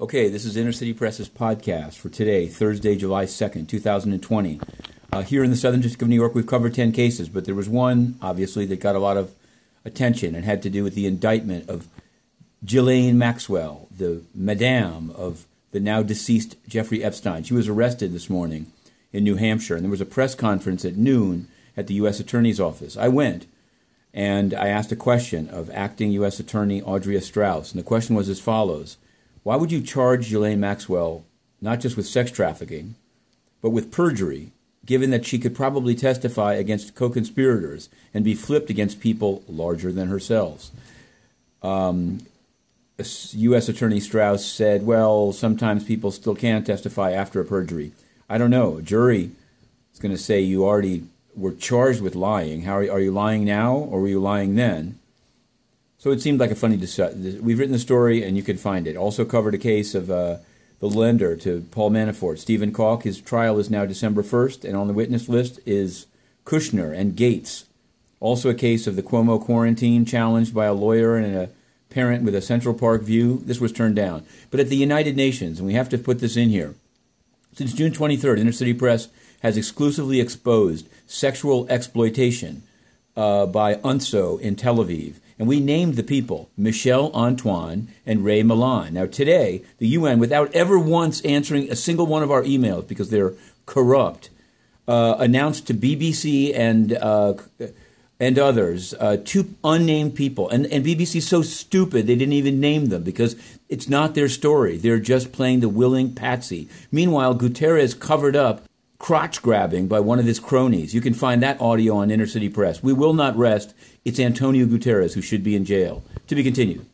Okay, this is Inner City Press's podcast for today, Thursday, July 2nd, 2020. Uh, here in the Southern District of New York, we've covered 10 cases, but there was one, obviously, that got a lot of attention and had to do with the indictment of Ghislaine Maxwell, the madame of the now deceased Jeffrey Epstein. She was arrested this morning in New Hampshire, and there was a press conference at noon at the U.S. Attorney's Office. I went, and I asked a question of acting U.S. Attorney Audrey Strauss, and the question was as follows why would you charge Ghislaine Maxwell not just with sex trafficking, but with perjury, given that she could probably testify against co conspirators and be flipped against people larger than herself? Um, U.S. Attorney Strauss said, well, sometimes people still can testify after a perjury. I don't know. A jury is going to say you already were charged with lying. How are, are you lying now or were you lying then? So it seemed like a funny. We've written the story, and you can find it. Also covered a case of uh, the lender to Paul Manafort, Stephen Calk. His trial is now December 1st, and on the witness list is Kushner and Gates. Also a case of the Cuomo quarantine challenged by a lawyer and a parent with a Central Park view. This was turned down. But at the United Nations, and we have to put this in here, since June 23rd, Inner City Press has exclusively exposed sexual exploitation uh, by UNTSO in Tel Aviv and we named the people Michel Antoine and Ray Milan. Now, today, the UN, without ever once answering a single one of our emails because they're corrupt, uh, announced to BBC and uh, and others uh, two unnamed people. And, and BBC's so stupid they didn't even name them because it's not their story. They're just playing the willing patsy. Meanwhile, Guterres covered up crotch grabbing by one of his cronies. You can find that audio on Inner City Press. We will not rest. It's Antonio Guterres who should be in jail. To be continued.